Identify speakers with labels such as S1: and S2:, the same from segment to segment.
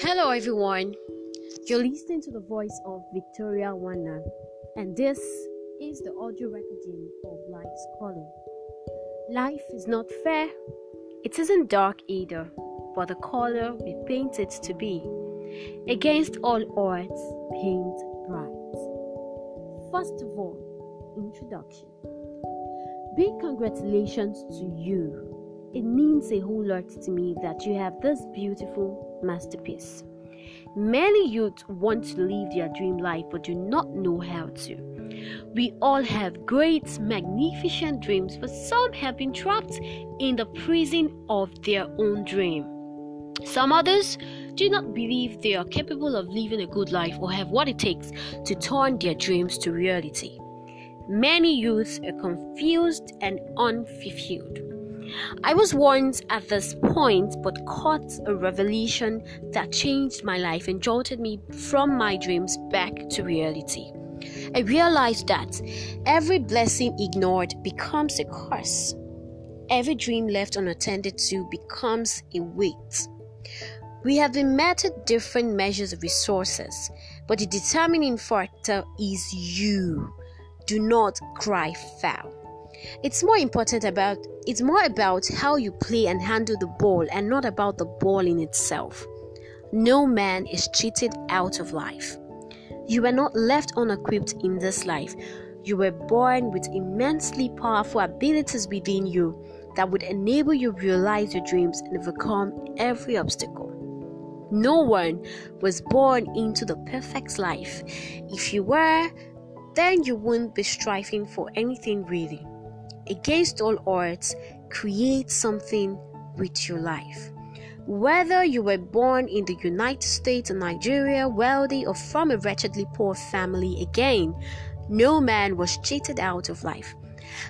S1: Hello, everyone. You're listening to the voice of Victoria Wana, and this is the audio recording of Life's Calling. Life is not fair, it isn't dark either, but the color we paint it to be. Against all odds, paint bright. First of all, introduction. Big congratulations to you it means a whole lot to me that you have this beautiful masterpiece. Many youth want to live their dream life but do not know how to. We all have great, magnificent dreams, but some have been trapped in the prison of their own dream. Some others do not believe they are capable of living a good life or have what it takes to turn their dreams to reality. Many youths are confused and unfulfilled. I was warned at this point, but caught a revelation that changed my life and jolted me from my dreams back to reality. I realized that every blessing ignored becomes a curse. Every dream left unattended to becomes a weight. We have been met meted different measures of resources, but the determining factor is you. Do not cry foul. It's more important about it's more about how you play and handle the ball and not about the ball in itself. No man is cheated out of life. You were not left unequipped in this life. You were born with immensely powerful abilities within you that would enable you to realize your dreams and overcome every obstacle. No one was born into the perfect life. If you were, then you wouldn't be striving for anything really against all odds, create something with your life. Whether you were born in the United States or Nigeria, wealthy or from a wretchedly poor family, again, no man was cheated out of life.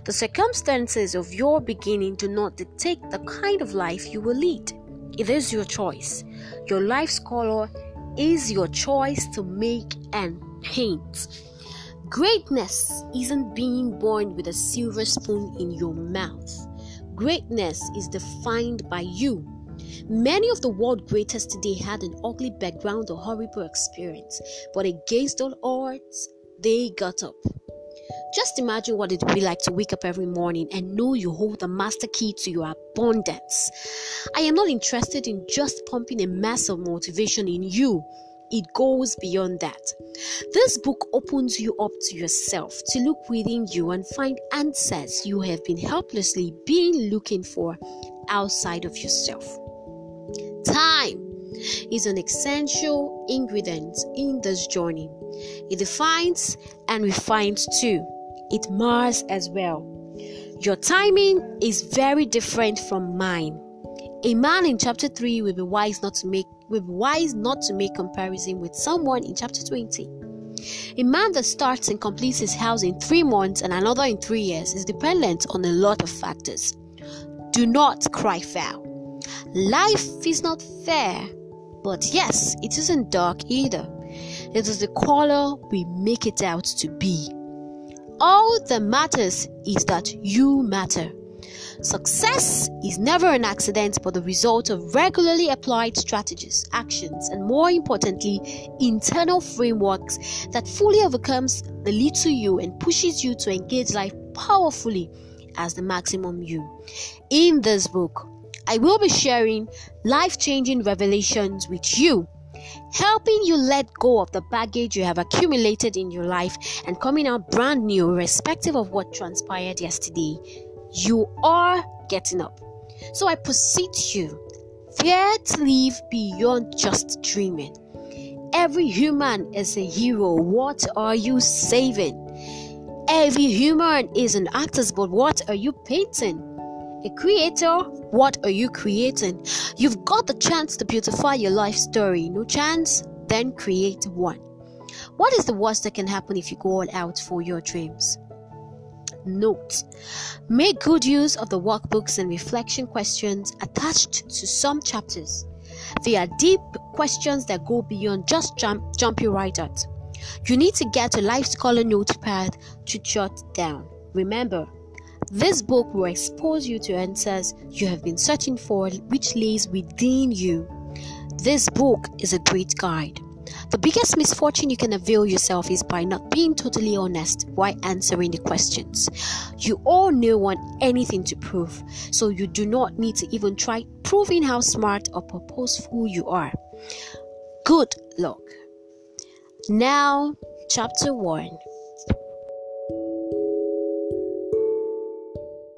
S1: The circumstances of your beginning do not dictate the kind of life you will lead. It is your choice. Your life's color is your choice to make and paint. Greatness isn't being born with a silver spoon in your mouth. Greatness is defined by you. Many of the world greatest today had an ugly background or horrible experience, but against all odds, they got up. Just imagine what it would be like to wake up every morning and know you hold the master key to your abundance. I am not interested in just pumping a mass of motivation in you it goes beyond that. This book opens you up to yourself to look within you and find answers you have been helplessly been looking for outside of yourself. Time is an essential ingredient in this journey. It defines and refines too. It mars as well. Your timing is very different from mine. A man in chapter 3 will be wise not to make will be wise not to make comparison with someone in chapter 20. A man that starts and completes his house in three months and another in three years is dependent on a lot of factors. Do not cry foul. Life is not fair, but yes, it isn't dark either. It is the color we make it out to be. All that matters is that you matter. Success is never an accident but the result of regularly applied strategies, actions, and more importantly, internal frameworks that fully overcomes the little you and pushes you to engage life powerfully as the maximum you. In this book, I will be sharing life changing revelations with you helping you let go of the baggage you have accumulated in your life and coming out brand new, irrespective of what transpired yesterday you are getting up. So I beseech you, dare to live beyond just dreaming. Every human is a hero. What are you saving? Every human is an artist, but what are you painting? A creator, what are you creating? You've got the chance to beautify your life story. No chance? Then create one. What is the worst that can happen if you go all out for your dreams? Note Make good use of the workbooks and reflection questions attached to some chapters. They are deep questions that go beyond just jump, jumping right at. You need to get a life scholar notepad to jot down. Remember, this book will expose you to answers you have been searching for, which lays within you. This book is a great guide. The biggest misfortune you can avail yourself is by not being totally honest while answering the questions. You all know want anything to prove, so you do not need to even try proving how smart or purposeful you are. Good luck. Now, chapter 1